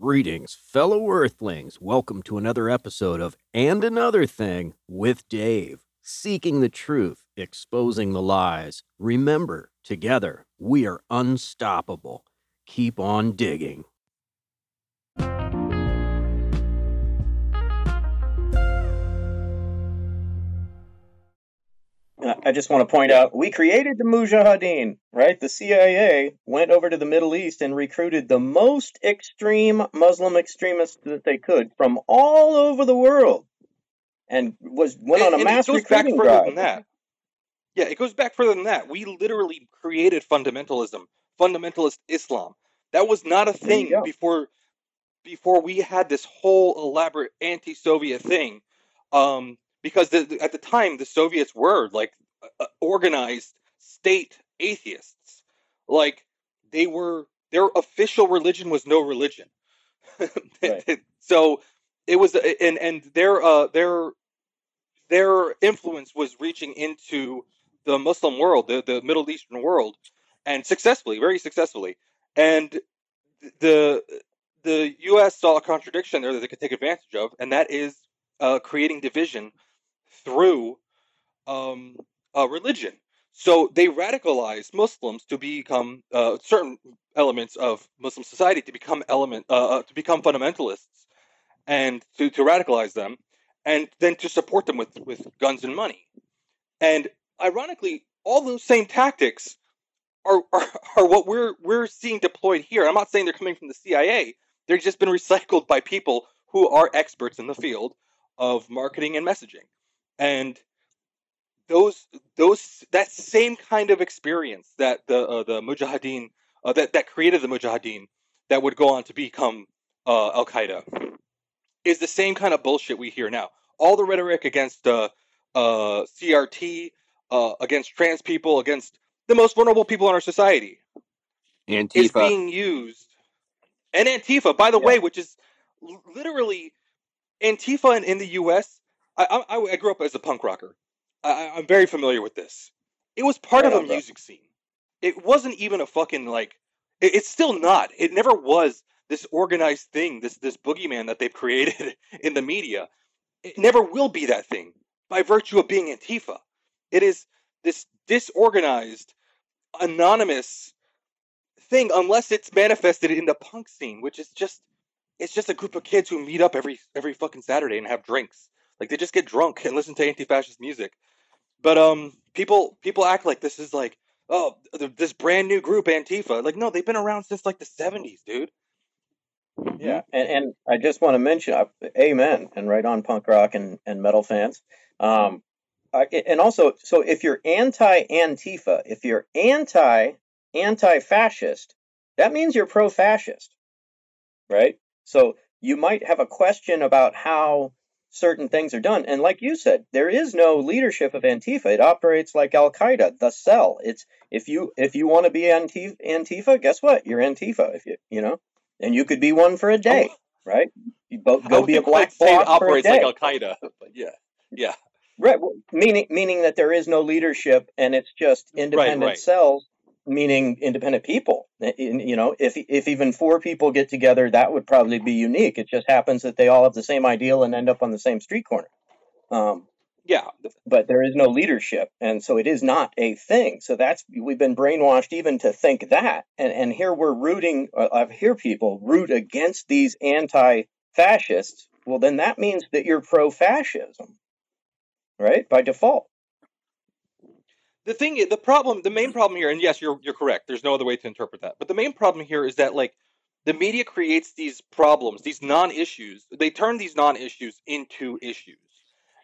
Greetings, fellow Earthlings. Welcome to another episode of And Another Thing with Dave. Seeking the truth, exposing the lies. Remember, together, we are unstoppable. Keep on digging. I just want to point out we created the Mujahideen, right? The CIA went over to the Middle East and recruited the most extreme Muslim extremists that they could from all over the world, and was went on a And- and mass it goes back recruiting further drive. than that. Yeah, it goes back further than that. We literally created fundamentalism, fundamentalist Islam. That was not a thing before before we had this whole elaborate anti-Soviet thing. Um, because the, the- at the time the Soviets were like uh, organized state atheists. Like they were their official religion was no religion. Right. so it was and and their uh their their influence was reaching into the Muslim world, the, the Middle Eastern world, and successfully, very successfully. And the the U.S. saw a contradiction there that they could take advantage of, and that is uh, creating division through um, uh, religion. So they radicalized Muslims to become uh, certain elements of Muslim society to become element uh, uh, to become fundamentalists, and to, to radicalize them, and then to support them with with guns and money. And ironically, all those same tactics are, are, are what we're we're seeing deployed here. I'm not saying they're coming from the CIA. They've just been recycled by people who are experts in the field of marketing and messaging. And those those that same kind of experience that the uh, the Mujahideen uh, that that created the Mujahideen that would go on to become uh, Al Qaeda is the same kind of bullshit we hear now. All the rhetoric against uh, uh, CRT, uh, against trans people, against the most vulnerable people in our society is Antifa. being used. And Antifa, by the Yeah. way, which is literally Antifa in, in the U.S. I, I, I grew up as a punk rocker. I, I'm very familiar with this. It was part Right of a bro. music scene. It wasn't even a fucking like. It, it's still not. It never was this organized thing. This this boogeyman that they've created in the media. It never will be that thing by virtue of being Antifa. It is this disorganized, anonymous thing unless it's manifested in the punk scene, which is just it's just a group of kids who meet up every every fucking Saturday and have drinks. Like they just get drunk and listen to anti-fascist music. But um people people act like this is like oh this brand new group Antifa. Like no, they've been around since like the 70s, dude. Yeah, and, and I just want to mention, uh, amen, and right on punk rock and, and metal fans. Um, I, and also, so if you're anti Antifa, if you're anti anti fascist, that means you're pro fascist, right? So you might have a question about how certain things are done. And like you said, there is no leadership of Antifa. It operates like Al Qaeda, the cell. It's if you if you want to be Antifa, Antifa, guess what? You're Antifa. If you you know, and you could be one for a day, right? You bo- go be a black bloc operates like Al Qaeda, but yeah, yeah, Right. well, Meaning, meaning that there is no leadership and it's just independent right. cells, meaning independent people. You know, if if even four people get together, that would probably be unique. It just happens that they all have the same ideal and end up on the same street corner. Um, yeah. but there is no leadership, and so it is not a thing. So that's we've been brainwashed even to think that, and and here we're rooting. Uh, I hear people root against these anti-fascists. Well, then that means that you're pro-fascism, right? By default. The thing the problem the main problem here and yes you're you're correct there's no other way to interpret that but the main problem here is that like the media creates these problems these non-issues they turn these non-issues into issues.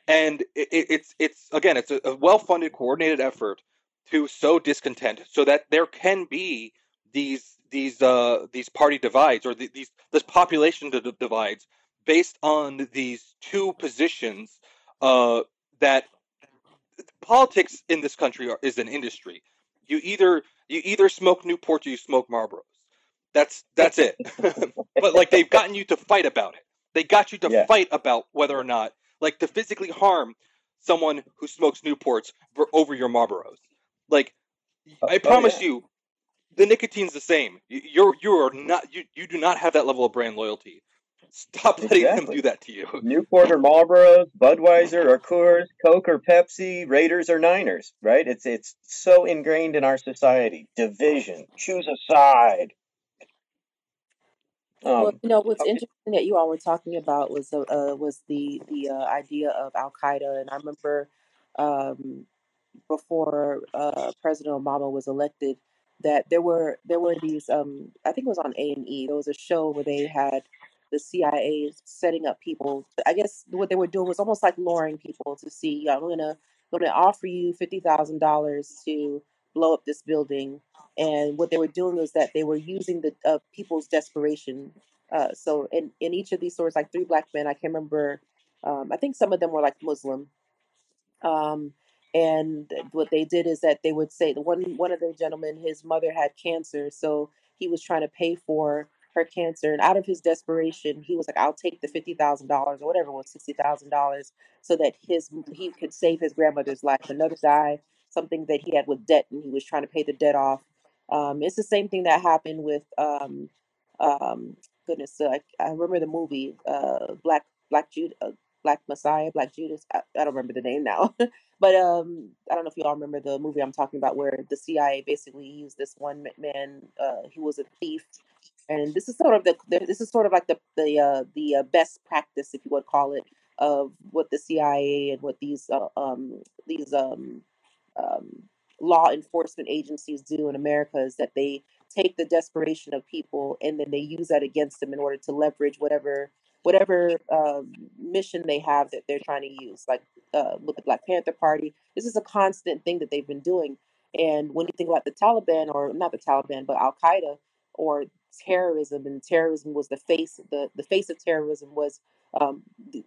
And it, it, it's it's again it's a, a well-funded coordinated effort to sow discontent so that there can be these these uh these party divides or the, these this population di- divides based on these two positions uh that politics in this country are, is an industry. You either you either smoke Newport or you smoke Marlboros. That's that's it. but like they've gotten you to fight about it. They got you to Yeah. fight about whether or not like to physically harm someone who smokes Newports for, over your Marlboros. Like Oh, I oh, promise yeah. you, the nicotine's the same. You're you are not you you do not have that level of brand loyalty. Stop letting exactly. them do that to you. Newport or Marlboro, Budweiser or Coors, Coke or Pepsi, Raiders or Niners, right? It's it's so ingrained in our society. Division, choose a side. Um, well, you know what's okay. interesting that you all were talking about was uh, uh was the the uh, idea of Al Qaeda, and I remember um, before uh, President Obama was elected that there were there were these um, I think it was on A and E. There was a show where they had the CIA is setting up people. I guess what they were doing was almost like luring people to see. I'm gonna gonna offer you fifty thousand dollars to blow up this building. And what they were doing was that they were using the uh, people's desperation. Uh, so in, in each of these stories, like three black men, I can't remember. Um, I think some of them were like Muslim. Um, and what they did is that they would say the one one of the gentlemen, his mother had cancer, so he was trying to pay for her cancer, and out of his desperation, he was like, "I'll take the fifty thousand dollars or whatever it was, sixty thousand dollars, so that his he could save his grandmother's life." Another guy something that he had with debt and he was trying to pay the debt off. Um, it's the same thing that happened with um, um, goodness. Uh, I, I, remember the movie uh, Black Black Jude uh, Black Messiah Black Judas. I, I, don't remember the name now, but um, I don't know if you all remember the movie I'm talking about where the CIA basically used this one man. Uh, he was a thief. And this is sort of the, the this is sort of like the the uh, the uh, best practice, if you would call it, of what the CIA and what these uh, um, these um, um, law enforcement agencies do in America is that they take the desperation of people and then they use that against them in order to leverage whatever whatever uh, mission they have that they're trying to use. Like uh, with the Black Panther Party, this is a constant thing that they've been doing. And when you think about the Taliban, or not the Taliban, but Al Qaeda or terrorism, and terrorism was the face the the face of terrorism was um,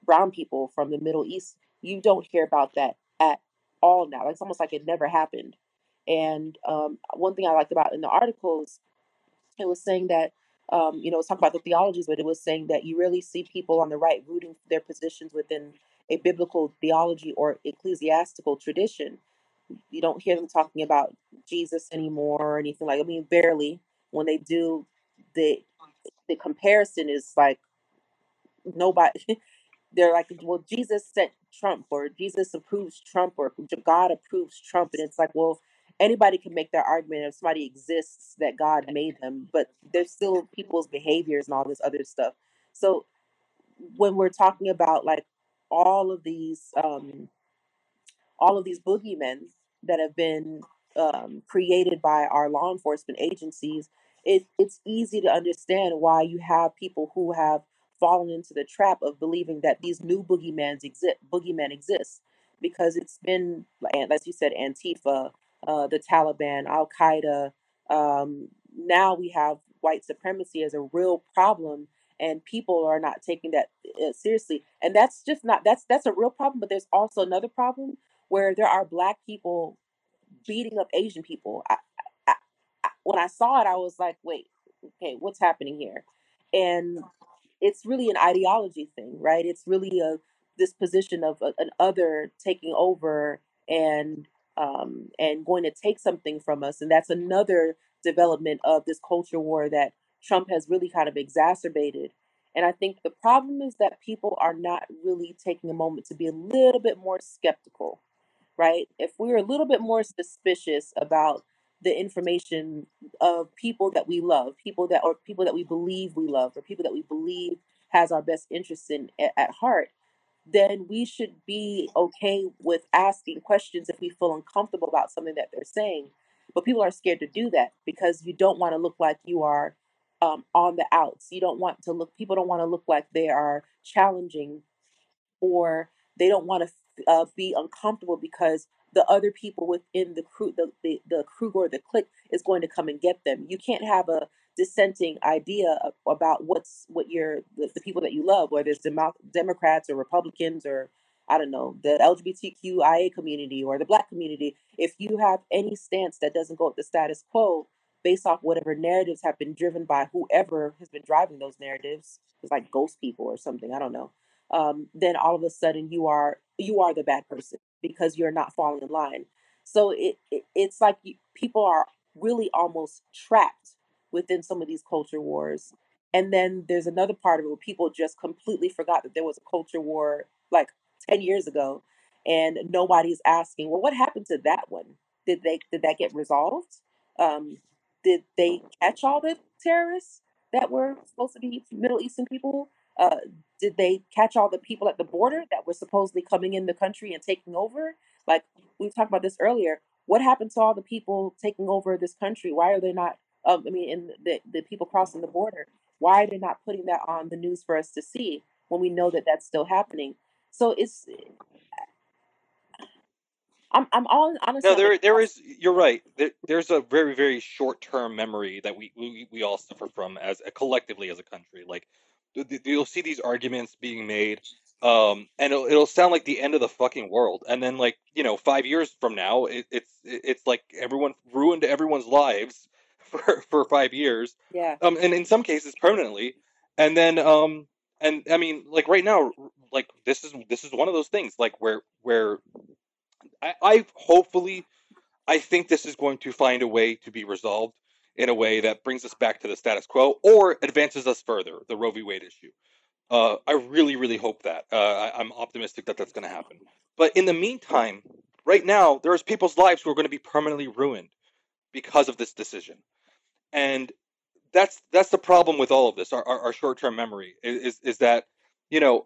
brown people from the Middle East. You don't hear about that at all now. It's almost like it never happened. And um, one thing I liked about in the articles, it was saying that, um, you know, it's talking about the theologies, but it was saying that you really see people on the right rooting their positions within a biblical theology or ecclesiastical tradition. You don't hear them talking about Jesus anymore or anything like. I mean, barely. When they do, the the comparison is like nobody they're like, well, Jesus sent Trump or Jesus approves Trump or God approves Trump. And it's like, well, anybody can make that argument if somebody exists that God made them, but there's still people's behaviors and all this other stuff. So when we're talking about like all of these, um, all of these boogeymen that have been um, created by our law enforcement agencies, it, it's easy to understand why you have people who have fallen into the trap of believing that these new boogeymen exist. Boogeymen exist because it's been, as you said, Antifa, uh, the Taliban, Al Qaeda. Um, now we have white supremacy as a real problem, and people are not taking that uh, seriously. And that's just not that's that's a real problem. But there's also another problem where there are black people beating up Asian people. I, when I saw it, I was like, wait, okay, what's happening here? And it's really an ideology thing, right? It's really a this position of a, an other taking over and um, and going to take something from us, and that's another development of this culture war that Trump has really kind of exacerbated. And I think the problem is that people are not really taking a moment to be a little bit more skeptical, right? If we're a little bit more suspicious about the information of people that we love, people that or people that we believe we love, or people that we believe has our best interests in at, at heart, then we should be okay with asking questions if we feel uncomfortable about something that they're saying. But people are scared to do that because you don't want to look like you are um, on the outs. You don't want to look. People don't want to look like they are challenging, or they don't want to uh, be uncomfortable because the other people within the crew, the, the, the crew or the clique is going to come and get them. You can't have a dissenting idea about what's what you're the, the people that you love, whether it's Demo- Democrats or Republicans or I don't know the LGBTQIA community or the Black community. If you have any stance that doesn't go with the status quo, based off whatever narratives have been driven by whoever has been driving those narratives, it's like ghost people or something. I don't know. Um, then all of a sudden you are you are the bad person because you're not falling in line. So it, it it's like people are really almost trapped within some of these culture wars. And then there's another part of it where people just completely forgot that there was a culture war like 10 years ago and nobody's asking, well, what happened to that one? Did they did that get resolved? Um, did they catch all the terrorists that were supposed to be Middle Eastern people? Uh, did they catch all the people at the border that were supposedly coming in the country and taking over? Like we talked about this earlier. What happened to all the people taking over this country? Why are they not? Um, I mean, in the the people crossing the border. Why are they not putting that on the news for us to see when we know that that's still happening? So it's I'm I'm all honestly. No, there there is. You're right. There, there's a very very short term memory that we, we we all suffer from as a, collectively as a country. Like you'll see these arguments being made, um, and it'll, it'll sound like the end of the fucking world. And then like you know five years from now, it, it's it's like everyone ruined everyone's lives for for five years. Yeah. Um, and in some cases permanently. And then um, and I mean like right now, like this is this is one of those things like where where I, I hopefully, I think this is going to find a way to be resolved in a way that brings us back to the status quo or advances us further, the Roe v. Wade issue. Uh, I really, really hope that. Uh, I, am optimistic that that's going to happen. But in the meantime, right now, there's people's lives who are going to be permanently ruined because of this decision, and that's that's the problem with all of this. Our, our, our short-term memory is, is is that you know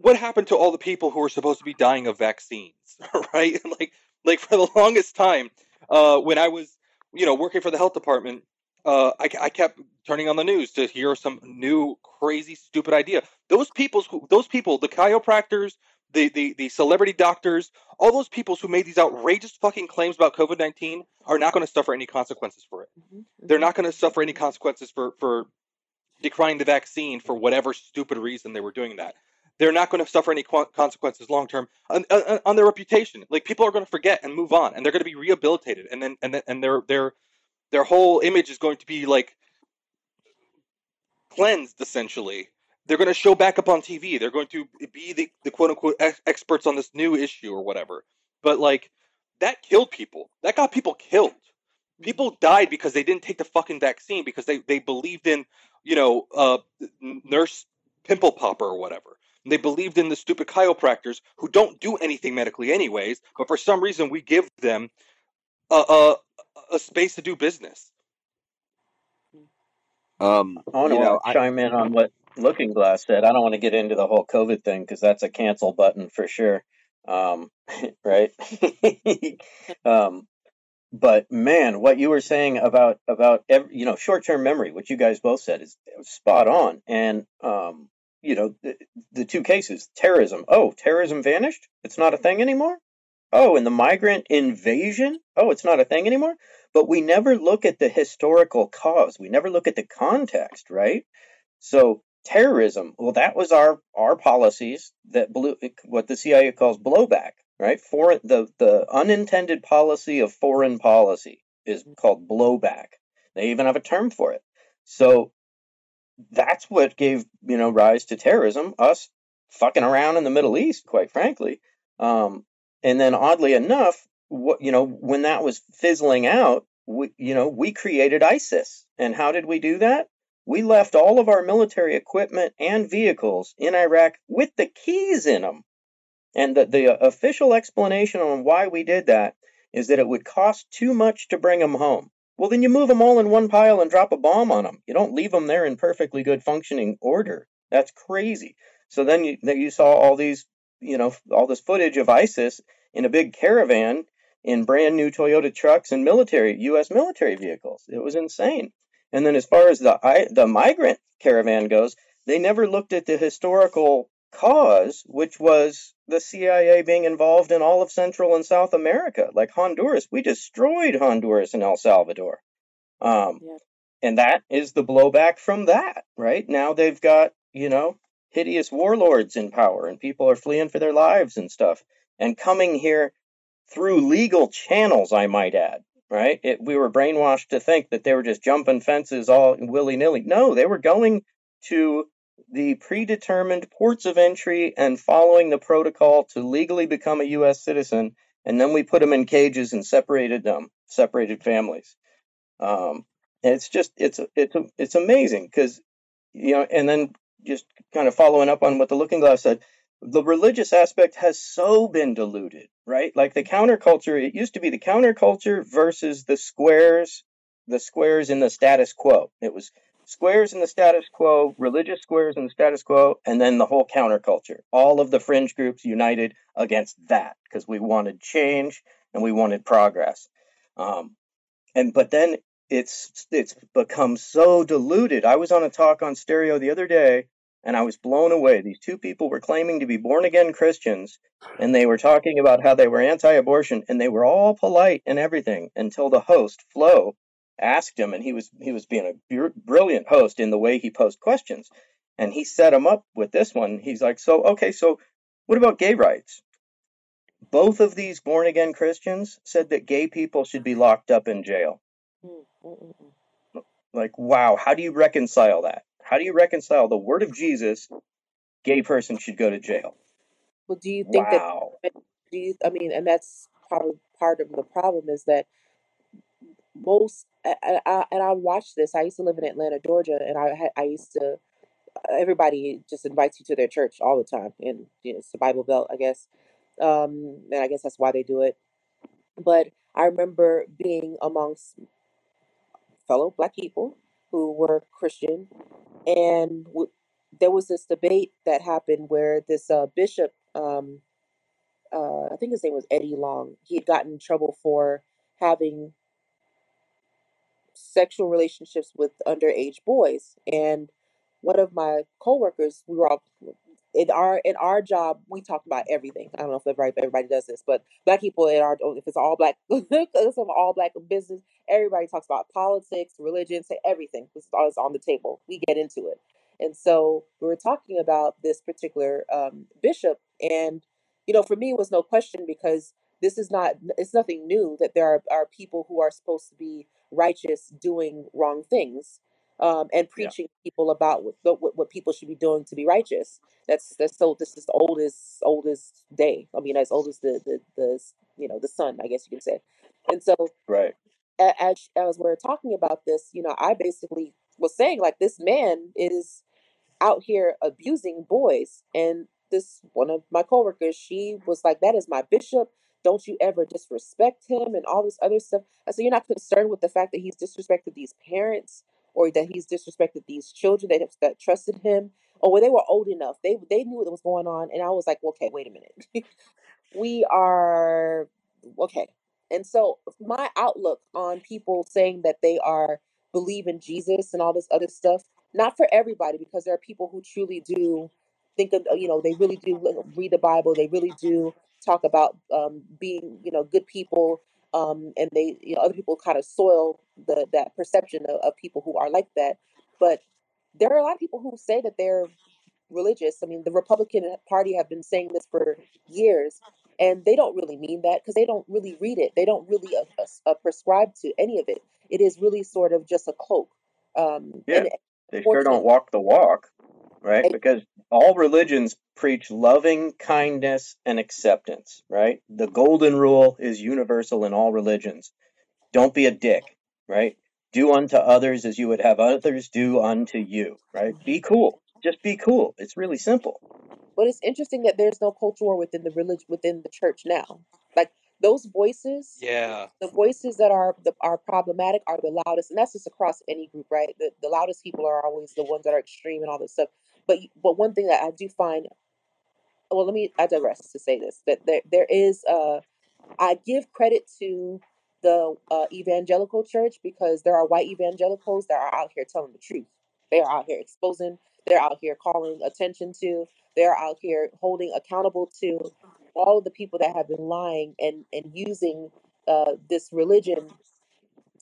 what happened to all the people who were supposed to be dying of vaccines, right? like, like for the longest time, uh, when I was, you know, working for the health department, uh, I, I kept turning on the news to hear some new crazy stupid idea. Those people, those people, the chiropractors, the, the the celebrity doctors, all those people who made these outrageous fucking claims about COVID nineteen are not going to suffer any consequences for it. Mm-hmm. They're mm-hmm. not going to suffer any consequences for for decrying the vaccine for whatever stupid reason they were doing that they're not going to suffer any consequences long term on, on, on, their reputation. Like people are going to forget and move on, and they're going to be rehabilitated, and then and then, and their their their whole image is going to be like cleansed essentially. They're going to show back up on TV. They're going to be the, the quote unquote ex- experts on this new issue or whatever. But like that killed people. That got people killed. People died because they didn't take the fucking vaccine because they, they believed in, you know, uh, nurse pimple popper or whatever they believed in the stupid chiropractors who don't do anything medically anyways, but for some reason we give them a, a, a space to do business. Um, I want to know, chime I, in on what Looking Glass said. I don't want to get into the whole COVID thing because that's a cancel button for sure. Um, right? um, but man, what you were saying about about every, you know short term memory, which you guys both said, is spot on. And um, you know, the, the two cases terrorism. Oh, terrorism vanished? It's not a thing anymore? Oh, and the migrant invasion? Oh, it's not a thing anymore? But we never look at the historical cause. We never look at the context, right? So, terrorism, well, that was our our policies that blew what the CIA calls blowback, right? For the the unintended policy of foreign policy is called blowback. They even have a term for it. So that's what gave you know rise to terrorism. Us fucking around in the Middle East, quite frankly. Um, and then oddly enough, what you know when that was fizzling out, we you know we created ISIS. And how did we do that? We left all of our military equipment and vehicles in Iraq with the keys in them. And the, the uh, official explanation on why we did that is that it would cost too much to bring them home. Well, then you move them all in one pile and drop a bomb on them. You don't leave them there in perfectly good functioning order. That's crazy. So then you, then you saw all these, you know, all this footage of ISIS in a big caravan in brand new Toyota trucks and military U.S. military vehicles. It was insane. And then as far as the the migrant caravan goes, they never looked at the historical cause, which was the CIA being involved in all of Central and South America, like Honduras. We destroyed Honduras and El Salvador. Um, yeah. And that is the blowback from that, right? Now they've got, you know, hideous warlords in power and people are fleeing for their lives and stuff and coming here through legal channels, I might add, right? It, we were brainwashed to think that they were just jumping fences all willy nilly. No, they were going to the predetermined ports of entry and following the protocol to legally become a U.S. citizen, and then we put them in cages and separated them, separated families. Um, and it's just it's it's it's amazing because you know, and then just kind of following up on what the Looking Glass said, the religious aspect has so been diluted, right? Like the counterculture, it used to be the counterculture versus the squares, the squares in the status quo. It was squares in the status quo, religious squares in the status quo, and then the whole counterculture. All of the fringe groups united against that because we wanted change and we wanted progress. Um, and but then it's it's become so diluted. I was on a talk on stereo the other day and I was blown away. These two people were claiming to be born again Christians and they were talking about how they were anti-abortion and they were all polite and everything until the host Flo asked him and he was he was being a br- brilliant host in the way he posed questions and he set him up with this one. He's like, "So okay, so what about gay rights?" Both of these born again Christians said that gay people should be locked up in jail. Mm. Like, wow, how do you reconcile that? How do you reconcile the word of Jesus? Gay person should go to jail. Well, do you think that do you, I mean, and that's part part of the problem is that most I, and I watched this. I used to live in Atlanta, Georgia, and I had I used to everybody just invites you to their church all the time, and you know, it's the Bible Belt, I guess. Um, and I guess that's why they do it. But I remember being amongst fellow black people who were Christian, and w- there was this debate that happened where this uh, bishop, um, uh, I think his name was Eddie Long, he had gotten in trouble for having sexual relationships with underage boys. And one of my coworkers, we were all in our in our job, we talk about everything. I don't know if everybody everybody does this, but black people in our if it's all black, it's an all black business. Everybody talks about politics, religion, say everything. This is always on the table. We get into it, and so we were talking about this particular um, bishop, and you know, for me, it was no question because this is not it's nothing new that there are, are people who are supposed to be righteous doing wrong things um, and preaching to people about what, what what people should be doing to be righteous that's that's so this is the oldest oldest day i mean as old as the the, the you know the sun i guess you can say and so Right. as as we're talking about this you know i basically was saying like this man is out here abusing boys. And this one of my coworkers, she was like, That is my bishop. Don't you ever disrespect him and all this other stuff. I said, You're not concerned with the fact that he's disrespected these parents or that he's disrespected these children that have that trusted him. Or when they were old enough, they they knew what was going on. And I was like, Okay, wait a minute. we are okay. And so my outlook on people saying that they are believe in Jesus and all this other stuff, not for everybody, because there are people who truly do think of you know they really do read the Bible, they really do talk about um, being you know good people, um, and they you know other people kind of soil the that perception of, of people who are like that, but there are a lot of people who say that they're religious. I mean, the Republican Party have been saying this for years, and they don't really mean that because they don't really read it. They don't really uh, uh, prescribe to any of it. It is really sort of just a cloak. Um, Yeah. They sure don't walk the walk, right? Because all religions preach loving kindness and acceptance, right? The golden rule is universal in all religions. Don't be a dick, right? Do unto others as you would have others do unto you, right? Be cool. Just be cool. It's really simple. but it's interesting that there's no culture war within the religion within the church now. Like those voices, Yeah. the voices that are the, are problematic are the loudest, and that's just across any group, right? The, the loudest people are always the ones that are extreme and all this stuff. But but one thing that I do find, well, let me I digress to say this that there there is uh I give credit to the uh, evangelical church because there are white evangelicals that are out here telling the truth. They are out here exposing. They're out here calling attention to. They're out here holding accountable to all of the people that have been lying and and using uh, this religion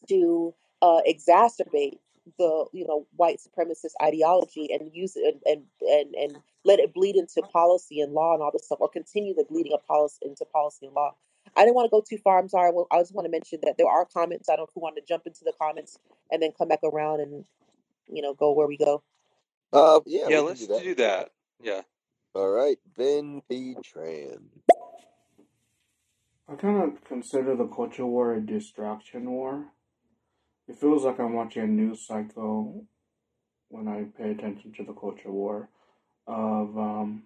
to uh, exacerbate the you know white supremacist ideology and use it and, and and and let it bleed into policy and law and all this stuff or continue the bleeding of policy into policy and law i didn't want to go too far i'm sorry well i just want to mention that there are comments i don't know who wanted to jump into the comments and then come back around and you know go where we go Uh, yeah, Yeah, let's do that. do that. Yeah. All right, Ben P. Tran. I kind of consider the culture war a distraction war it feels like I'm watching a news cycle when I pay attention to the culture war of um,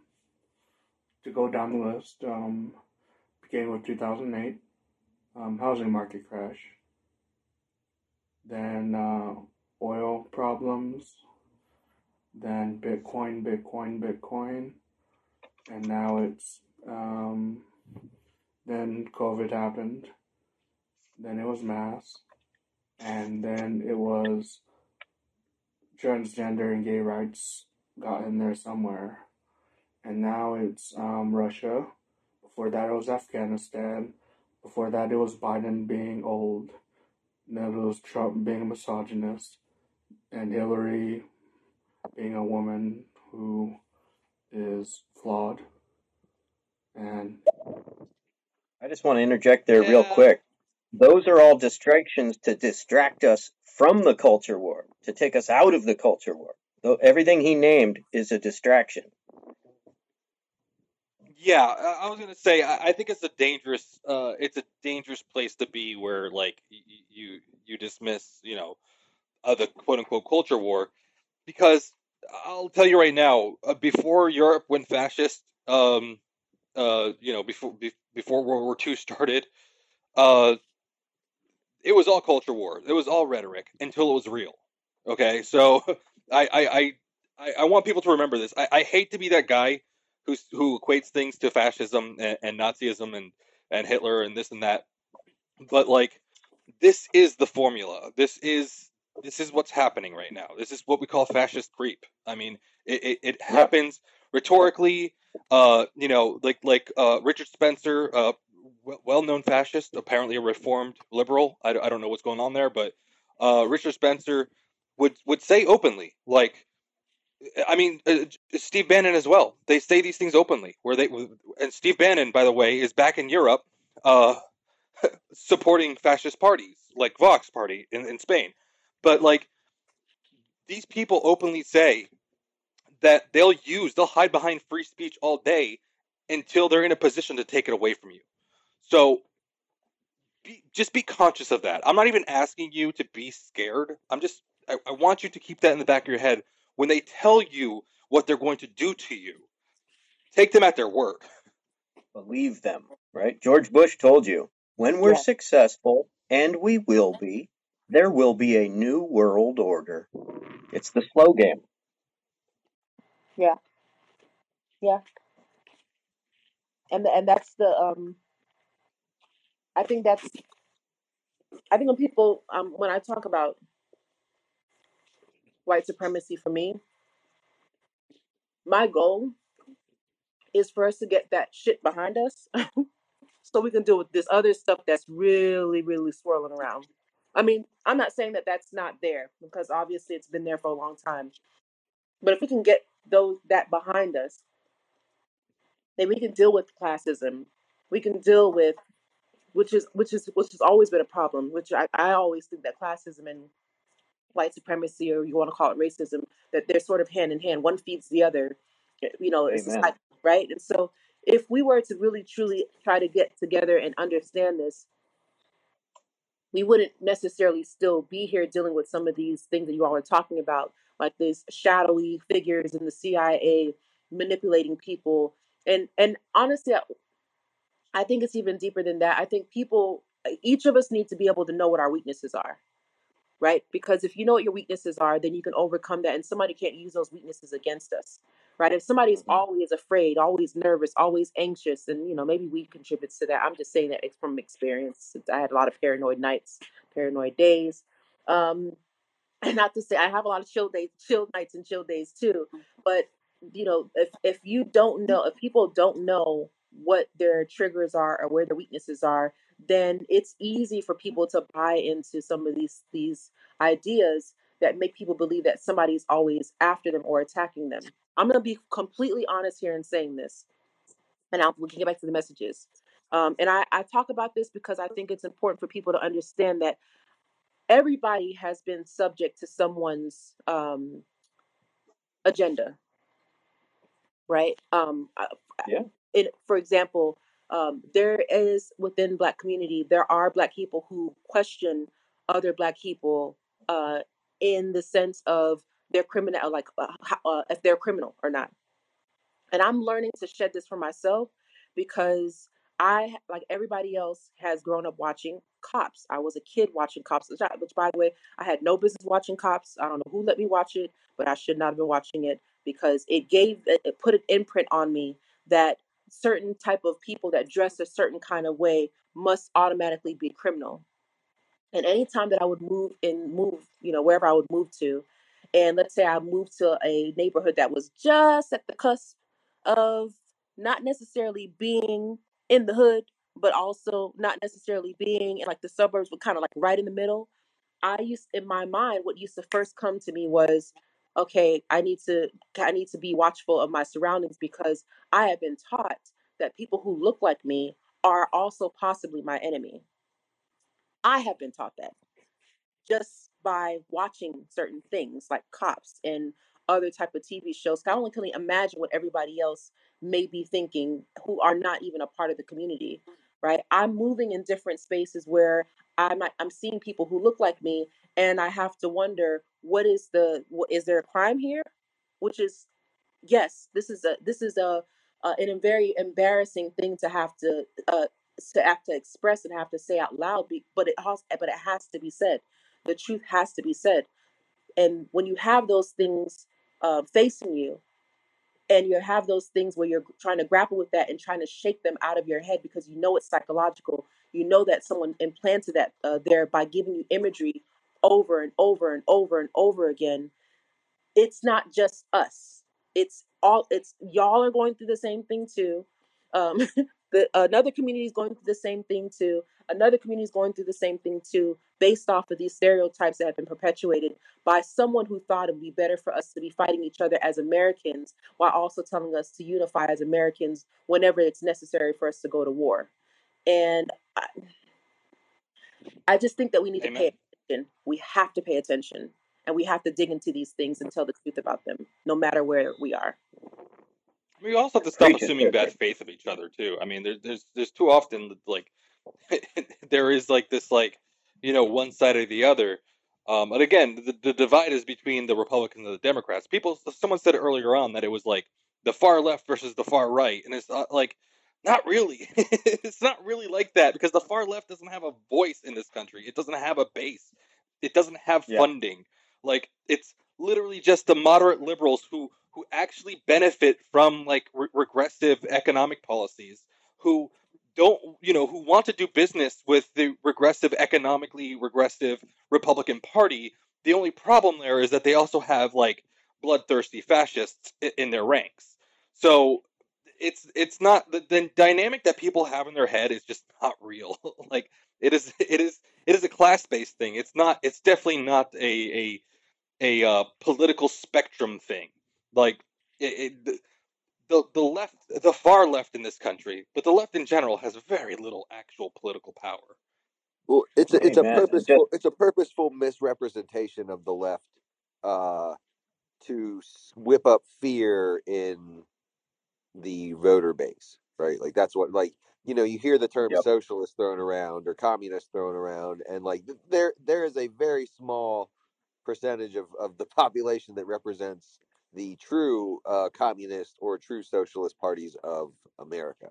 to go down the list. Um, beginning with 2008, um, housing market crash. Then uh, oil problems. Then Bitcoin, Bitcoin, Bitcoin, and now it's um, then COVID happened. Then it was mass, and then it was transgender and gay rights got in there somewhere. And now it's um, Russia. Before that, it was Afghanistan. Before that, it was Biden being old. then it was Trump being a misogynist. And Hillary being a woman who is flawed. And I just want to interject there real quick. Those are all distractions to distract us from the culture war, to take us out of the culture war. Though everything he named is a distraction. Yeah, I was gonna say I think it's a dangerous, uh, it's a dangerous place to be where like you you dismiss you know, uh, the quote unquote culture war, because I'll tell you right now, uh, before Europe went fascist, um, uh, you know, before be, before World War II started, uh, it was all culture war. It was all rhetoric until it was real. Okay, so I I I, I want people to remember this. I, I hate to be that guy who who equates things to fascism and, and Nazism and and Hitler and this and that, but like this is the formula. This is this is what's happening right now. This is what we call fascist creep. I mean, it, it, it happens rhetorically. Uh, you know, like like uh, Richard Spencer, uh, well-known fascist, apparently a reformed liberal. I, I don't know what's going on there, but uh, Richard Spencer would would say openly, like, I mean, uh, Steve Bannon as well. They say these things openly. Where they and Steve Bannon, by the way, is back in Europe, uh, supporting fascist parties like Vox Party in, in Spain. But like these people openly say that they'll use, they'll hide behind free speech all day until they're in a position to take it away from you. So be, just be conscious of that. I'm not even asking you to be scared. I'm just, I, I want you to keep that in the back of your head. When they tell you what they're going to do to you, take them at their word. Believe them, right? George Bush told you when we're yeah. successful, and we will be, there will be a new world order. It's the slow game. Yeah. Yeah. And and that's the um I think that's I think when people um when I talk about white supremacy for me, my goal is for us to get that shit behind us so we can deal with this other stuff that's really really swirling around. I mean, I'm not saying that that's not there because obviously it's been there for a long time. But if we can get those that behind us, then we can deal with classism. We can deal with which is which is which has always been a problem. Which I, I always think that classism and white supremacy, or you want to call it racism, that they're sort of hand in hand. One feeds the other. Eh, you know, it's like, right? And so, if we were to really truly try to get together and understand this, we wouldn't necessarily still be here dealing with some of these things that you all are talking about, like these shadowy figures in the CIA manipulating people. And and honestly, I think it's even deeper than that. I think people, each of us need to be able to know what our weaknesses are, right? Because if you know what your weaknesses are, then you can overcome that, and somebody can't use those weaknesses against us, right? If somebody's mm-hmm. always afraid, always nervous, always anxious, and you know maybe we contribute to that. I'm just saying that it's from experience. I had a lot of paranoid nights, paranoid days. Um, and not to say I have a lot of chill days, chill nights and chill days too, but you know, if if you don't know, if people don't know what their triggers are or where their weaknesses are, then it's easy for people to buy into some of these these ideas that make people believe that somebody's always after them or attacking them. I'm going to be completely honest here in saying this, and I'll, we can get back to the messages. Um, and I, I talk about this because I think it's important for people to understand that everybody has been subject to someone's um, agenda, right? Um, yeah. In, for example, um, there is within Black community, there are Black people who question other black people uh, in the sense of their criminal, like uh, uh, if they're criminal or not. And I'm learning to shed this for myself because I, like everybody else, has grown up watching Cops. I was a kid watching Cops, which, which, by the way, I had no business watching Cops. I don't know who let me watch it, but I should not have been watching it because it gave, it put an imprint on me that certain type of people that dress a certain kind of way must automatically be criminal. And anytime that I would move and move, you know, wherever I would move to, and let's say I moved to a neighborhood that was just at the cusp of not necessarily being in the hood, but also not necessarily being in like the suburbs, but kind of like right in the middle. I used in my mind, what used to first come to me was, okay, I need to I need to be watchful of my surroundings because I have been taught that people who look like me are also possibly my enemy. I have been taught that just by watching certain things like cops and other type of TV shows. I only can imagine what everybody else may be thinking who are not even a part of the community, right? I'm moving in different spaces where I'm I'm seeing people who look like me, and I have to wonder what is the what is there a crime here? Which is yes, this is a this is a uh, a very embarrassing thing to have to uh, to have to express and have to say out loud. But it has but it has to be said. The truth has to be said. And when you have those things uh, facing you, and you have those things where you're trying to grapple with that and trying to shake them out of your head because you know it's psychological. You know that someone implanted that uh, there by giving you imagery over and over and over and over again. It's not just us. It's all. It's y'all are going through the same thing too. Um, the another community is going through the same thing too. Another community is going through the same thing too, based off of these stereotypes that have been perpetuated by someone who thought it would be better for us to be fighting each other as Americans while also telling us to unify as Americans whenever it's necessary for us to go to war. And I, I just think that we need Amen. to pay attention. We have to pay attention and we have to dig into these things and tell the truth about them, no matter where we are. We also have to stop assuming bad faith of each other too. I mean, there's there's there's too often like there is like this like you know one side or the other. Um, and again, the, the divide is between the Republicans and the Democrats. People, someone said earlier on that it was like the far left versus the far right, and it's not like not really. it's not really like that because the far left doesn't have a voice in this country. It doesn't have a base. It doesn't have yeah. funding. Like it's literally just the moderate liberals who who actually benefit from like re- regressive economic policies who don't you know who want to do business with the regressive economically regressive republican party the only problem there is that they also have like bloodthirsty fascists in their ranks so it's it's not the, the dynamic that people have in their head is just not real like it is it is it is a class-based thing it's not it's definitely not a a a uh, political spectrum thing like it, it, the the left, the far left in this country, but the left in general has very little actual political power. Well, it's a, it's a purposeful it's a purposeful misrepresentation of the left uh, to whip up fear in the voter base, right? Like that's what like you know you hear the term yep. socialist thrown around or communist thrown around, and like there there is a very small percentage of, of the population that represents the true uh, communist or true socialist parties of America.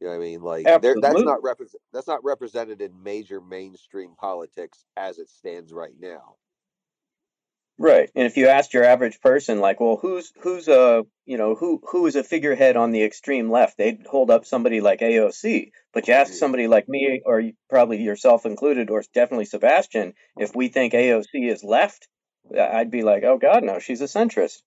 You know what I mean? Like that's not represent that's not represented in major mainstream politics as it stands right now. Right. And if you asked your average person, like, well, who's who's a you know who who is a figurehead on the extreme left? They'd hold up somebody like AOC. But you ask somebody like me, or probably yourself included, or definitely Sebastian, if we think AOC is left, uh, I'd be like, oh God, no, she's a centrist.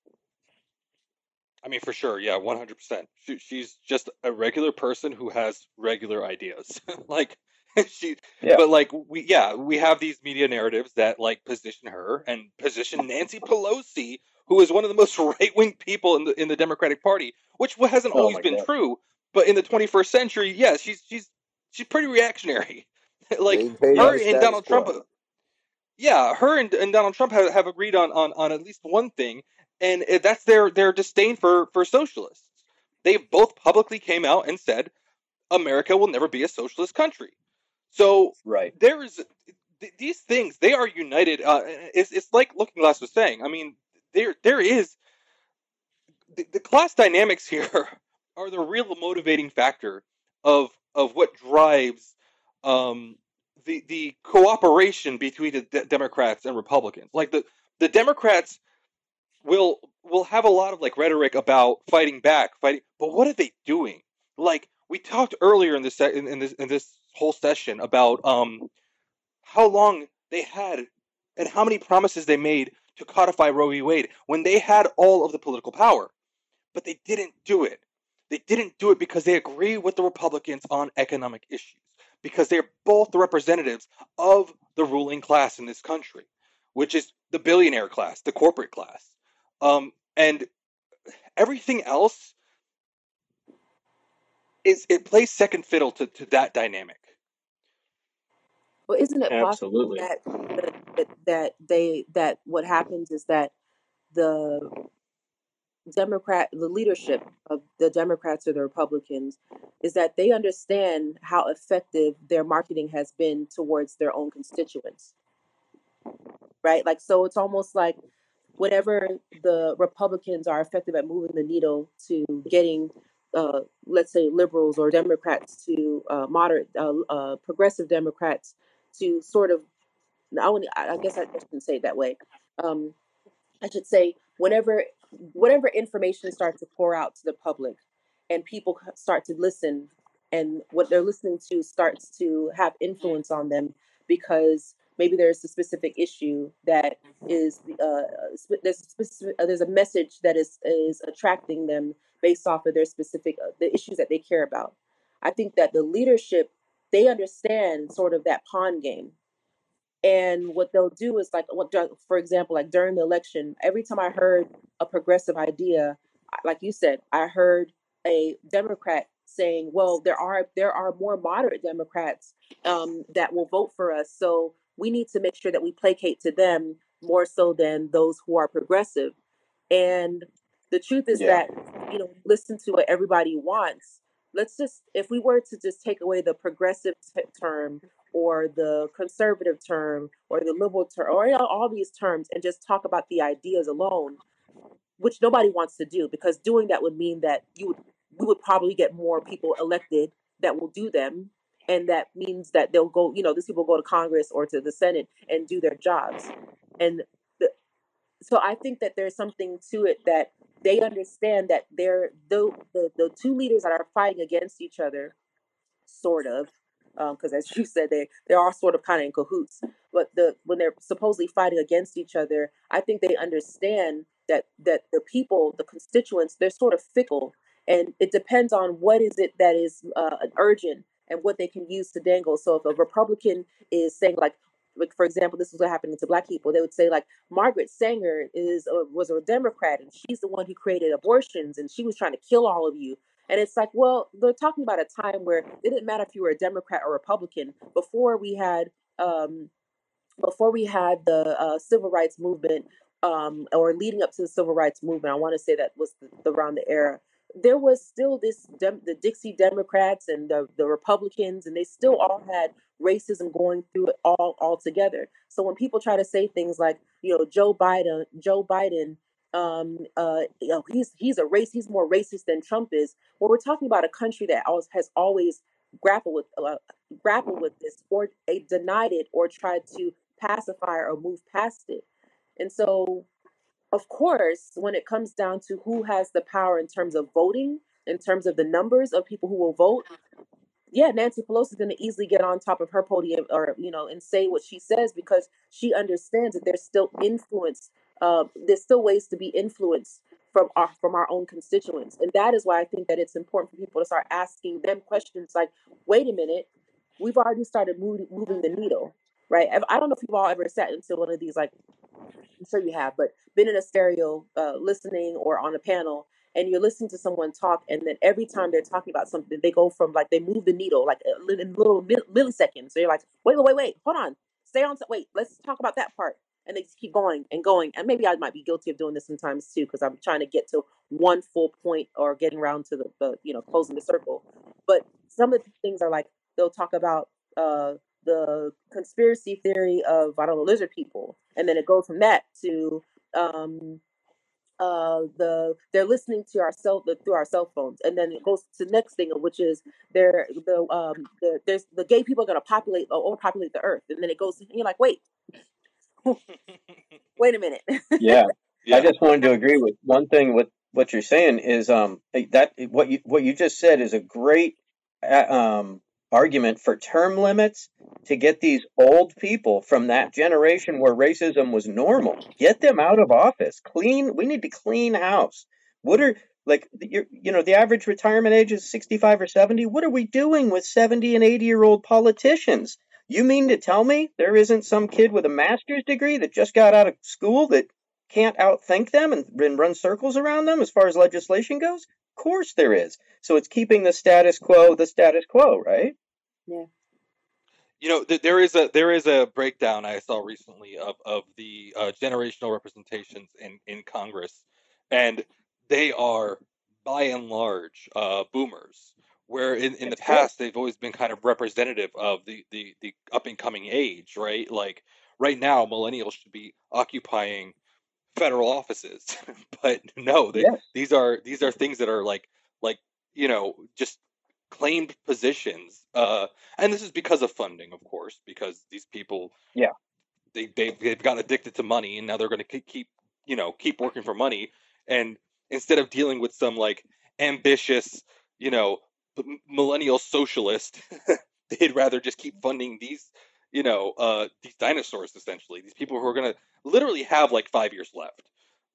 I mean, for sure, yeah, one hundred percent. She's just a regular person who has regular ideas. like she, yeah. but like we, yeah, we have these media narratives that like position her and position Nancy Pelosi, who is one of the most right wing people in the in the Democratic Party, which hasn't oh always been God. true. But in the twenty first century, yes, she's she's she's pretty reactionary. like her and Donald Trump. Yeah, her and, and Donald Trump have, have agreed on, on on at least one thing, and eh, that's their their disdain for for socialists. They both publicly came out and said America will never be a socialist country. So right there is th- these things they are united. Uh, it's it's like Looking Glass was saying. I mean, there there is the, the class dynamics here are the real motivating factor of of what drives um, the the cooperation between the de- Democrats and Republicans. Like the the Democrats will will have a lot of like rhetoric about fighting back, fighting, but what are they doing? Like we talked earlier in this in, in this in this whole session about um how long they had and how many promises they made to codify Roe v. Wade when they had all of the political power, but they didn't do it. They didn't do it because they agree with the Republicans on economic issues, because they're both the representatives of the ruling class in this country, which is the billionaire class, the corporate class. Um, and everything else is it plays second fiddle to, to that dynamic. Well, isn't it possible that, that that they that what happens is that the Democrat, the leadership of the Democrats or the Republicans, is that they understand how effective their marketing has been towards their own constituents. Right? Like, so it's almost like whenever the Republicans are effective at moving the needle to getting, uh, let's say, liberals or Democrats to uh, moderate, uh, uh progressive Democrats to sort of, I, would, I guess I shouldn't say it that way. Um, I should say, whenever whatever information starts to pour out to the public and people start to listen and what they're listening to starts to have influence on them because maybe there's a specific issue that is uh, there's a specific uh, there's a message that is is attracting them based off of their specific uh, the issues that they care about i think that the leadership they understand sort of that pawn game and what they'll do is like, what, for example, like during the election, every time I heard a progressive idea, like you said, I heard a Democrat saying, "Well, there are there are more moderate Democrats um, that will vote for us, so we need to make sure that we placate to them more so than those who are progressive." And the truth is yeah. that you know, listen to what everybody wants. Let's just, if we were to just take away the progressive t- term or the conservative term or the liberal term or you know, all these terms and just talk about the ideas alone which nobody wants to do because doing that would mean that you would we would probably get more people elected that will do them and that means that they'll go you know these people go to congress or to the senate and do their jobs. And so i think that there's something to it that they understand that they're the, the the two leaders that are fighting against each other sort of because um, as you said, they they are sort of kind of in cahoots. But the when they're supposedly fighting against each other, I think they understand that that the people, the constituents, they're sort of fickle, and it depends on what is it that is uh, urgent and what they can use to dangle. So if a Republican is saying like, like for example, this is what happened to black people. They would say like Margaret Sanger is a, was a Democrat and she's the one who created abortions and she was trying to kill all of you. And it's like, well, they're talking about a time where it didn't matter if you were a Democrat or Republican. Before we had, um, before we had the uh, civil rights movement, um, or leading up to the civil rights movement, I want to say that was the, the, around the era. There was still this the Dixie Democrats and the, the Republicans, and they still all had racism going through it all all together. So when people try to say things like, you know, Joe Biden, Joe Biden um, uh, you know, he's he's a race. He's more racist than Trump is. Well, we're talking about a country that always, has always grappled with uh, grappled with this, or denied it, or tried to pacify or move past it. And so, of course, when it comes down to who has the power in terms of voting, in terms of the numbers of people who will vote, yeah, Nancy Pelosi is going to easily get on top of her podium or, you know, and say what she says because she understands that there's still influence. Uh, there's still ways to be influenced from our from our own constituents, and that is why I think that it's important for people to start asking them questions like, "Wait a minute, we've already started moving the needle, right?" I don't know if you've all ever sat into one of these like I'm sure you have, but been in a stereo uh, listening or on a panel and you're listening to someone talk and then every time they're talking about something they go from like they move the needle like in little milliseconds. So you're like wait wait wait wait hold on. Stay on wait let's talk about that part. And they just keep going and going and maybe i might be guilty of doing this sometimes too because i'm trying to get to one full point or getting around to the, the you know closing the circle. But some of the things are like they'll talk about uh the conspiracy theory of I don't know lizard people, and then it goes from that to um, uh, the they're listening to our cell the, through our cell phones, and then it goes to the next thing, which is they're the um the there's the gay people are going to populate or overpopulate the earth, and then it goes and you're like wait. Wait a minute. yeah. yeah. I just wanted to agree with one thing with what you're saying is um that what you what you just said is a great uh, um argument for term limits to get these old people from that generation where racism was normal. Get them out of office. Clean we need to clean house. What are like you know the average retirement age is 65 or 70 what are we doing with 70 and 80 year old politicians? You mean to tell me there isn't some kid with a master's degree that just got out of school that can't outthink them and, and run circles around them as far as legislation goes? Of course there is. So it's keeping the status quo the status quo right yeah. You know, th- there is a there is a breakdown I saw recently of of the uh, generational representations in in Congress, and they are by and large uh, boomers. Where in, in the past they've always been kind of representative of the the the up and coming age, right? Like right now, millennials should be occupying federal offices, but no, they, these are these are things that are like like you know just claimed positions. Uh, and this is because of funding, of course, because these people, yeah, they they've, they've gotten addicted to money, and now they're going to keep you know keep working for money. And instead of dealing with some like ambitious, you know, millennial socialist, they'd rather just keep funding these you know uh, these dinosaurs essentially these people who are going to literally have like five years left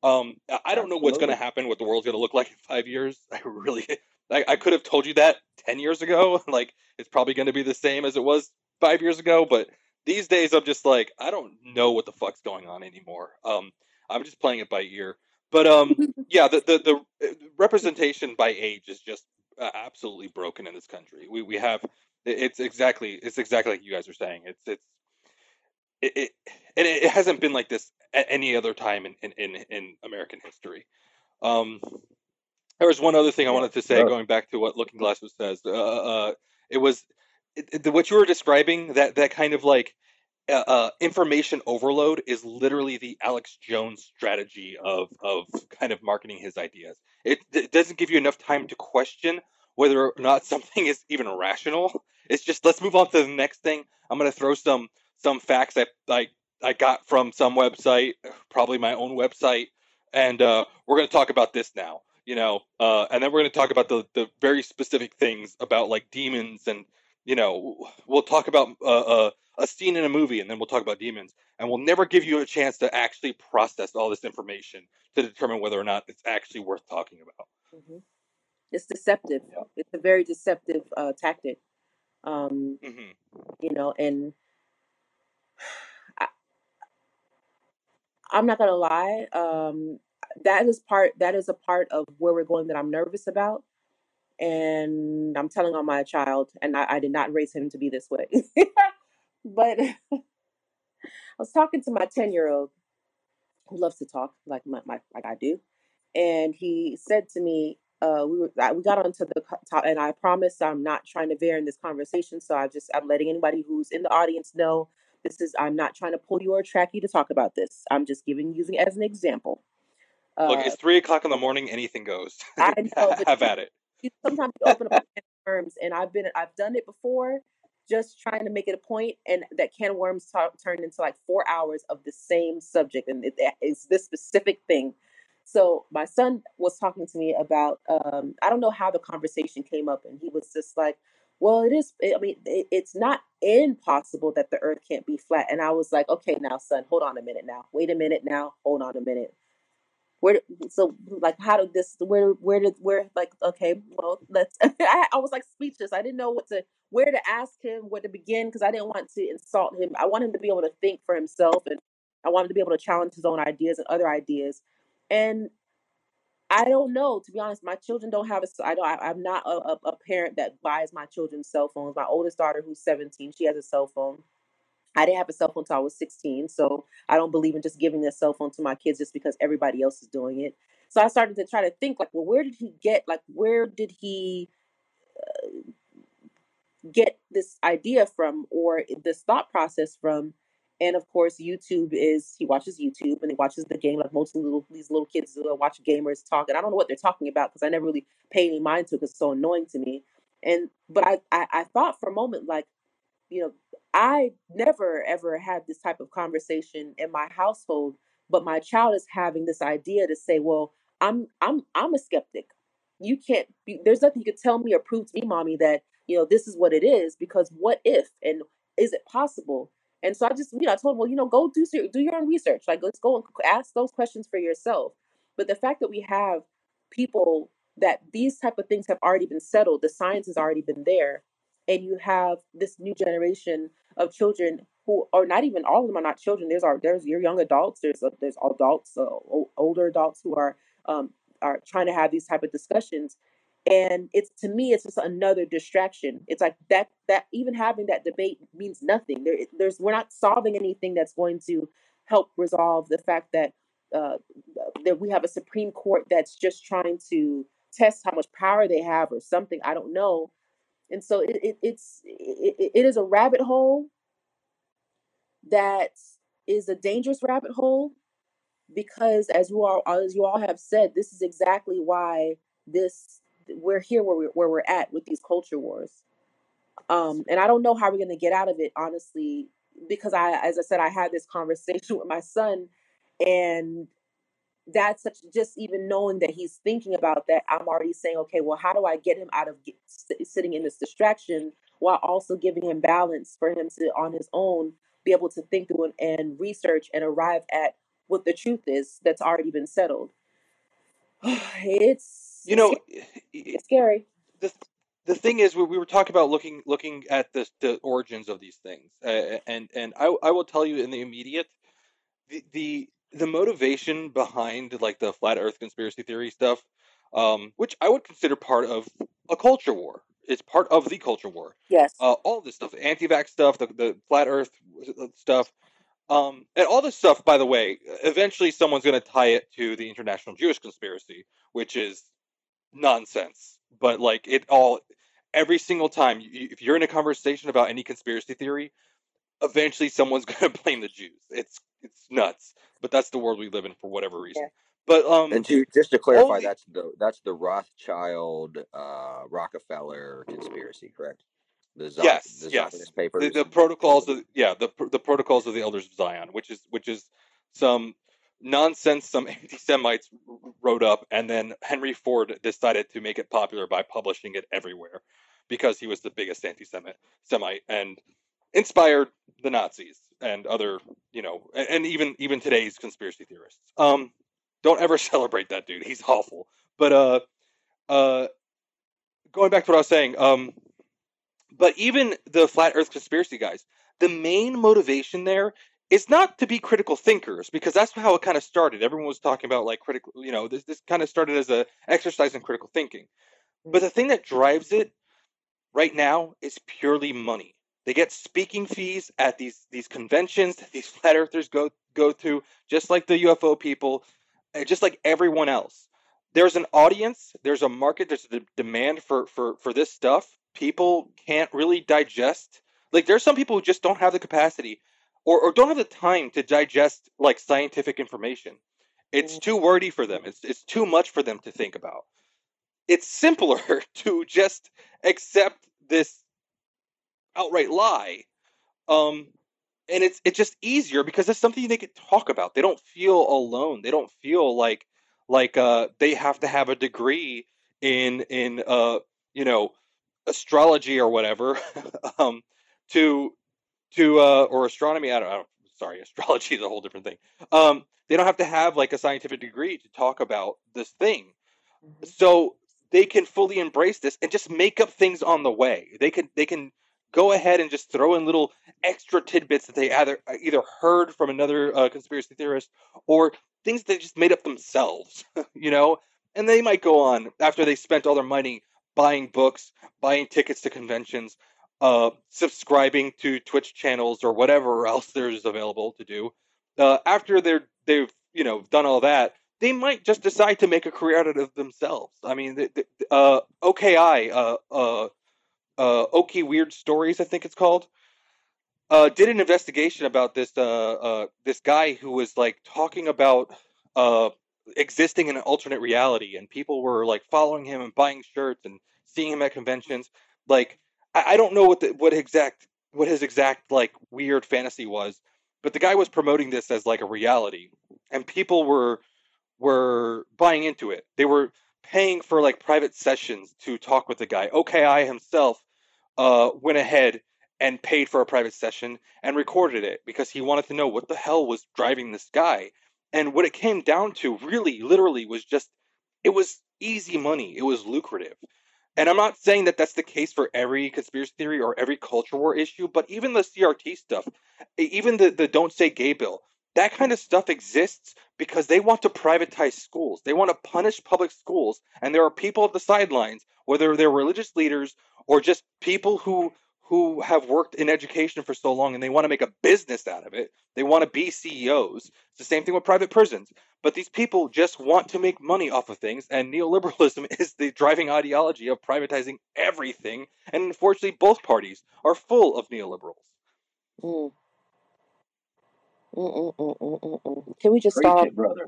um, I don't know what's going to happen, what the world's going to look like in five years. I really, I, I could have told you that 10 years ago. Like, it's probably going to be the same as it was five years ago. But these days, I'm just like, I don't know what the fuck's going on anymore. Um, I'm just playing it by ear. But um, yeah, the, the, the uh, representation by age is just uh, absolutely broken in this country. We, we have, it's exactly, it's exactly like you guys are saying. It's, it's, it, it and it hasn't been like this at any other time in, in, in, in American history. Um, there was one other thing I wanted to say, going back to what Looking Glass was says. Uh, uh, it was it, it, what you were describing that that kind of like uh, uh, information overload is literally the Alex Jones strategy of of kind of marketing his ideas. It, it doesn't give you enough time to question whether or not something is even rational. It's just let's move on to the next thing. I'm going to throw some some facts I I I got from some website, probably my own website, and uh, we're going to talk about this now you know, uh, and then we're going to talk about the the very specific things about like demons, and you know, we'll talk about uh, uh, a scene in a movie, and then we'll talk about demons, and we'll never give you a chance to actually process all this information to determine whether or not it's actually worth talking about. Mm-hmm. It's deceptive. Yeah. It's a very deceptive uh, tactic. Um, mm-hmm. You know, and I, I'm not gonna lie. Um, that is part that is a part of where we're going that I'm nervous about. And I'm telling on my child, and I, I did not raise him to be this way. but I was talking to my 10 year old who loves to talk like my, my like I do. And he said to me, uh, we were we got onto the top, and I promise I'm not trying to veer in this conversation. So I just I'm letting anybody who's in the audience know this is I'm not trying to pull you or track you to talk about this. I'm just giving using as an example. Look, it's uh, three o'clock in the morning. Anything goes. I know. Have at it. Sometimes you open up worms, and I've been, I've done it before, just trying to make it a point, and that can of worms t- turned into like four hours of the same subject, and it, it's this specific thing. So my son was talking to me about, um, I don't know how the conversation came up, and he was just like, "Well, it is. I mean, it, it's not impossible that the Earth can't be flat." And I was like, "Okay, now, son, hold on a minute. Now, wait a minute. Now, hold on a minute." Where so like how did this where where did where like okay well let's I, I was like speechless. I didn't know what to where to ask him where to begin because i didn't want to insult him. I want him to be able to think for himself and i want him to be able to challenge his own ideas and other ideas. And i don't know to be honest my children don't have a i don't I, i'm not a, a parent that buys my children cell phones. My oldest daughter who's 17 she has a cell phone I didn't have a cell phone until I was 16, so I don't believe in just giving a cell phone to my kids just because everybody else is doing it. So I started to try to think like, well, where did he get like where did he uh, get this idea from or this thought process from. And of course, YouTube is he watches YouTube and he watches the game like most little these little kids will watch gamers talk. And I don't know what they're talking about because I never really pay any mind to it because it's so annoying to me. And but I, I I thought for a moment like, you know, I never ever had this type of conversation in my household, but my child is having this idea to say, well, I'm I'm I'm a skeptic. You can't be there's nothing you can tell me or prove to me, mommy, that you know this is what it is because what if and is it possible? And so I just, you know, I told him, well, you know, go do do your own research. Like, let's go and ask those questions for yourself. But the fact that we have people that these type of things have already been settled, the science has already been there, and you have this new generation of children who are not even all of them are not children. There's our there's your young adults. There's uh, there's adults, uh, older adults who are um, are trying to have these type of discussions and it's to me it's just another distraction it's like that that even having that debate means nothing there there's we're not solving anything that's going to help resolve the fact that uh, that we have a supreme court that's just trying to test how much power they have or something i don't know and so it, it it's it, it is a rabbit hole that is a dangerous rabbit hole because as you all as you all have said this is exactly why this we're here where we're, where we're at with these culture wars. Um, and I don't know how we're going to get out of it, honestly, because I, as I said, I had this conversation with my son, and that's such just even knowing that he's thinking about that. I'm already saying, okay, well, how do I get him out of get, sitting in this distraction while also giving him balance for him to, on his own, be able to think through and, and research and arrive at what the truth is that's already been settled. it's you know, eh, eh, eh, it's scary. The the thing is, we, we were talking about looking looking at the the origins of these things, uh, and and I I will tell you in the immediate, the the the motivation behind like the flat Earth conspiracy theory stuff, um, which I would consider part of a culture war. It's part of the culture war. Yes. Uh, all this stuff, anti-vax stuff, the, the flat Earth uh, stuff, um, and all this stuff. By the way, eventually someone's going to tie it to the international Jewish conspiracy, which is nonsense. But like it all, every single time, if you're in a conversation about any conspiracy theory, eventually someone's going to blame the Jews. It's it's nuts, but that's the world we live in for whatever reason. Yeah. But um, and to just to clarify, only, that's the that's the Rothschild uh, Rockefeller conspiracy, correct? The Zion, yes, the yes. papers. The, the protocols of yeah the the protocols of the elders of Zion, which is which is some nonsense some anti-Semites wrote up, and then Henry Ford decided to make it popular by publishing it everywhere because he was the biggest anti-Semite Semite and inspired the Nazis and other, you know, and, and even even today's conspiracy theorists. Um, don't ever celebrate that dude. He's awful. But uh, uh, going back to what I was saying, um, but even the flat Earth conspiracy guys, the main motivation there is not to be critical thinkers because that's how it kind of started. Everyone was talking about like critical, you know, this this kind of started as a exercise in critical thinking. But the thing that drives it right now is purely money. They get speaking fees at these these conventions that these flat earthers go go to, just like the UFO people, just like everyone else. There's an audience, there's a market, there's a demand for for for this stuff. People can't really digest. Like there's some people who just don't have the capacity or, or don't have the time to digest like scientific information. It's mm. too wordy for them. It's it's too much for them to think about. It's simpler to just accept this outright lie. Um and it's it's just easier because it's something they can talk about. They don't feel alone. They don't feel like like uh they have to have a degree in in uh you know astrology or whatever um to to uh, or astronomy. I don't, know. Sorry, astrology is a whole different thing. Um, they don't have to have like a scientific degree to talk about this thing. Mm-hmm. So they can fully embrace this and just make up things on the way. They can they can go ahead and just throw in little extra tidbits that they either either heard from another uh, conspiracy theorist or things they just made up themselves. you know, and they might go on after they spent all their money buying books, buying tickets to conventions, uh, subscribing to Twitch channels or whatever else there's available to do. Uh, after they're they've you know done all that, they might just decide to make a career out of themselves. I mean, the, the, uh, OKI, uh, uh, uh, Okie Weird Stories, I think it's called, uh, did an investigation about this uh, uh, this guy who was like talking about uh, existing in an alternate reality, and people were like following him and buying shirts and seeing him at conventions. Like, I, I don't know what the what exact what his exact like weird fantasy was, but the guy was promoting this as like a reality, and people were were buying into it. They were paying for like private sessions to talk with the guy. OKI himself uh, went ahead and paid for a private session and recorded it because he wanted to know what the hell was driving this guy. And what it came down to, really, literally, was just it was easy money. It was lucrative. And I'm not saying that that's the case for every conspiracy theory or every culture war issue, but even the CRT stuff, even the, the Don't Say Gay bill, that kind of stuff exists because they want to privatize schools. They want to punish public schools. And there are people at the sidelines, whether they're religious leaders or just people who who have worked in education for so long and they want to make a business out of it. They want to be CEOs. It's the same thing with private prisons. But these people just want to make money off of things, and neoliberalism is the driving ideology of privatizing everything. And unfortunately, both parties are full of neoliberals. Mm. Mm, mm, mm, Can we just start, brother.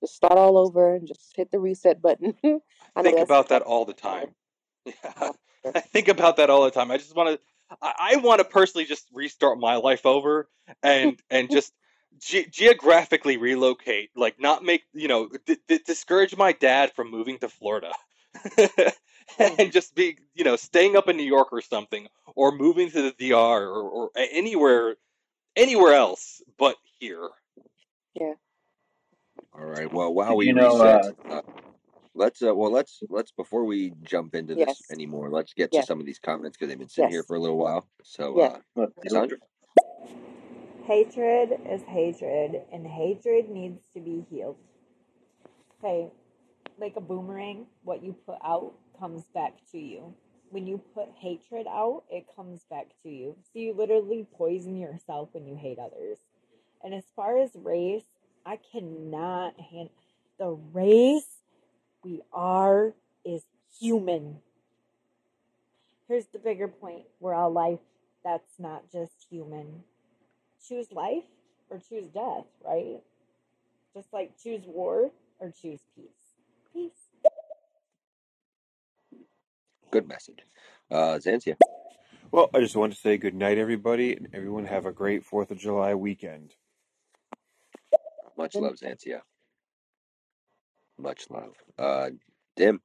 just start all over and just hit the reset button? I think about that all the time. Yeah. I think about that all the time. I just want to, I, I want to personally just restart my life over and and just ge- geographically relocate, like not make you know d- d- discourage my dad from moving to Florida. and just be, you know, staying up in New York or something, or moving to the DR or, or anywhere, anywhere else but here. Yeah. All right. Well, while we you know, reset, uh, let's uh, well let's let's before we jump into this Yes. anymore, let's get to some of these comments because they've been sitting here for a little while. So, Yes. uh, Cassandra, Hatred is hatred, and hatred needs to be healed. Okay, like a boomerang, what you put out comes back to you. When you put hatred out, it comes back to you. So you literally poison yourself when you hate others. And as far as race, I cannot hand the race we are is human. Here's the bigger point we're all life that's not just human. Choose life or choose death, right? Just like choose war or choose peace. Peace. Good message. Uh, Zanzia, Well, I just want to say good night, everybody, and everyone have a great Fourth of July weekend. much love, Zanzia. Much love. Uh, Dim,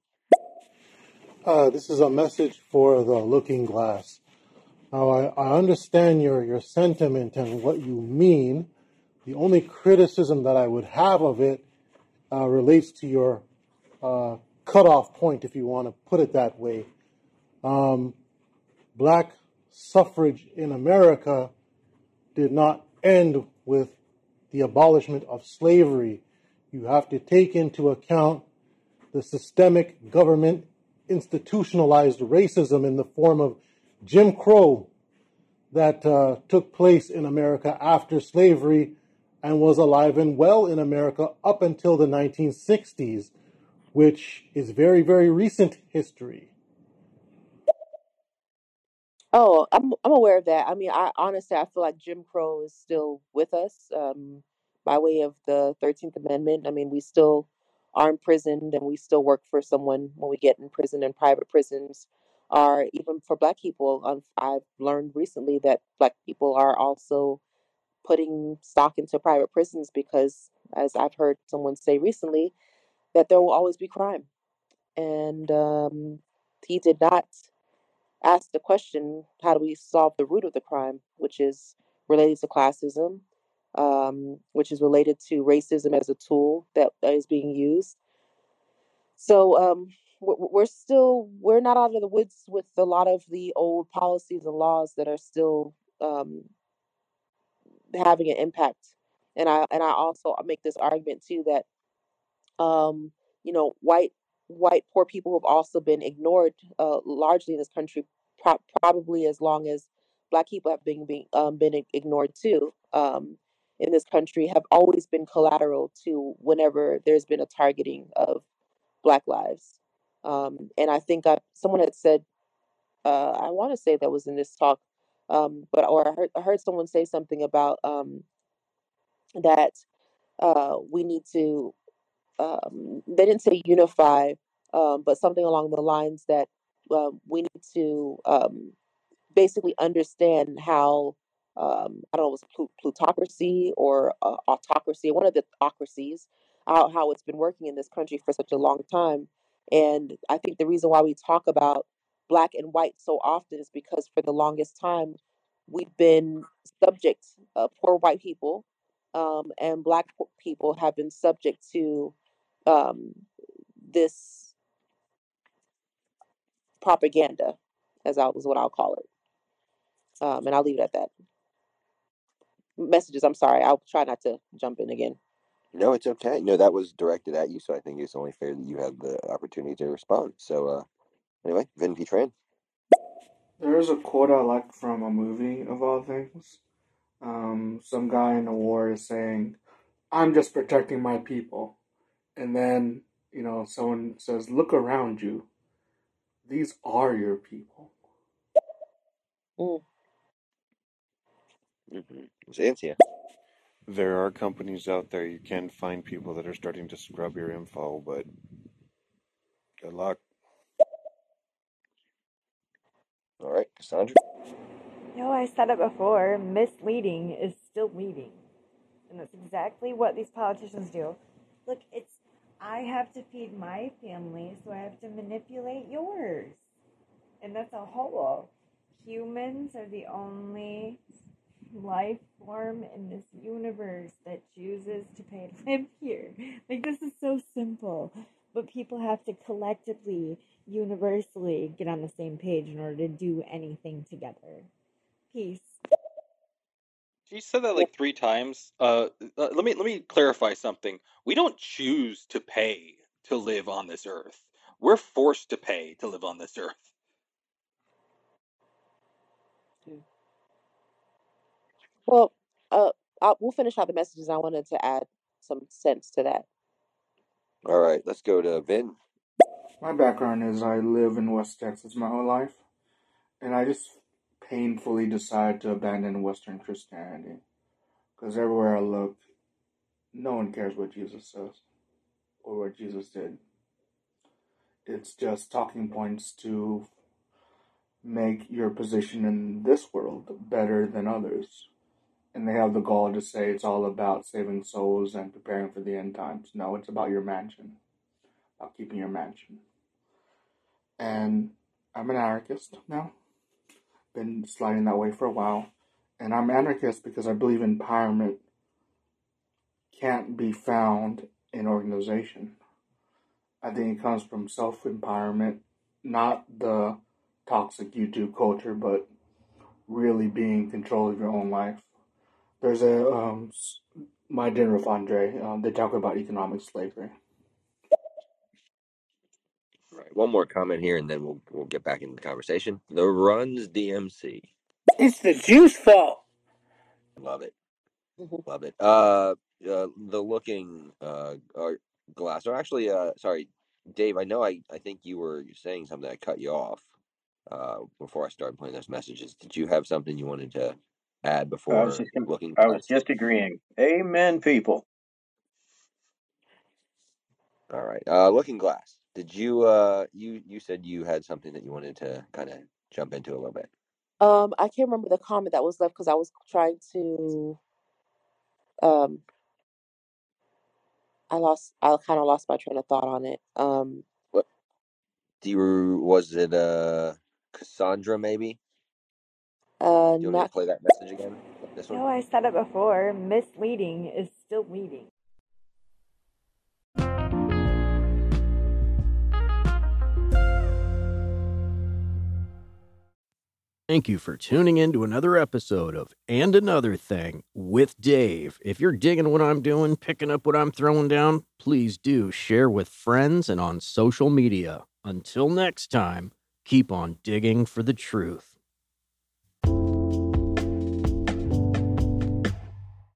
Uh, this is a message for the looking glass. Now, I, I understand your, your sentiment and what you mean. The only criticism that I would have of it uh, relates to your uh, cutoff point, if you want to put it that way. Um, black suffrage in America did not end with the abolishment of slavery. You have to take into account the systemic government institutionalized racism in the form of Jim Crow that uh, took place in America after slavery and was alive and well in America up until the 1960s, which is very, very recent history. Oh, I'm I'm aware of that. I mean, I honestly I feel like Jim Crow is still with us um, by way of the Thirteenth Amendment. I mean, we still are imprisoned and we still work for someone when we get in prison and private prisons are even for black people. Um, I've learned recently that black people are also putting stock into private prisons because, as I've heard someone say recently, that there will always be crime. And um, he did not ask the question how do we solve the root of the crime, which is related to classism, um, which is related to racism as a tool that is being used. So um, we're, still we're not out of the woods with a lot of the old policies and laws that are still um, having an impact. And I and I also make this argument too that um, you know white white poor people have also been ignored uh, largely in this country, pro- probably as long as black people have been being um, been ignored too. Um, in this country, have always been collateral to whenever there's been a targeting of black lives. Um, and I think I, someone had said uh, I want to say that was in this talk, um, but or I heard, I heard someone say something about um, that uh, we need to. Um, they didn't say unify, um, but something along the lines that uh, we need to um, basically understand how um, I don't know, it was plutocracy or uh, autocracy, one of the autocracies, how, how it's been working in this country for such a long time. And I think the reason why we talk about black and white so often is because for the longest time, we've been subject, uh, poor white people um, and black people have been subject to um, this propaganda, as I was what I'll call it. Um, and I'll leave it at that. Messages, I'm sorry. I'll try not to jump in again. No, it's okay. No, that was directed at you, so I think it's only fair that you have the opportunity to respond. So, uh, anyway, Vin P. Tran. There is a quote I like from a movie of all things. Um, some guy in a war is saying, I'm just protecting my people. And then, you know, someone says, Look around you. These are your people. Mm. Mm-hmm. There are companies out there you can find people that are starting to scrub your info, but good luck. All right, Cassandra. No, I said it before. Misleading is still leading. And that's exactly what these politicians do. Look, it's I have to feed my family, so I have to manipulate yours. And that's a whole. Humans are the only life form in this universe that chooses to pay to live here. Like, this is so simple. But people have to collectively, universally get on the same page in order to do anything together. Peace. She said that like three times. Uh, uh, let me let me clarify something. We don't choose to pay to live on this earth. We're forced to pay to live on this earth. Well, uh, I'll, we'll finish out the messages. I wanted to add some sense to that. All right, let's go to Vin. My background is I live in West Texas my whole life, and I just painfully decide to abandon Western Christianity because everywhere I look, no one cares what Jesus says or what Jesus did. It's just talking points to make your position in this world better than others and they have the gall to say it's all about saving souls and preparing for the end times. No, it's about your mansion, about keeping your mansion. And I'm an anarchist now. Been sliding that way for a while. And I'm anarchist because I believe empowerment can't be found in organization. I think it comes from self empowerment, not the toxic YouTube culture, but really being in control of your own life there's a um, my dinner with Andre. Um, they talk about economic slavery. One more comment here, and then we'll we'll get back into the conversation. The runs DMC. It's the juice fault. Love it. Mm-hmm. Love it. Uh, uh, the looking uh, glass. Or actually, uh, sorry, Dave. I know. I I think you were saying something. I cut you off. Uh, before I started playing those messages, did you have something you wanted to add before I was just looking? I was just agreeing. Amen, people. All right. Uh, looking glass. Did you uh you you said you had something that you wanted to kind of jump into a little bit? Um, I can't remember the comment that was left because I was trying to. Um, I lost. I kind of lost my train of thought on it. Um, what? Do you was it uh Cassandra maybe? Uh, Do you want me to play that message again? This one? No, I said it before. Misleading is still leading. Thank you for tuning in to another episode of And Another Thing with Dave. If you're digging what I'm doing, picking up what I'm throwing down, please do share with friends and on social media. Until next time, keep on digging for the truth.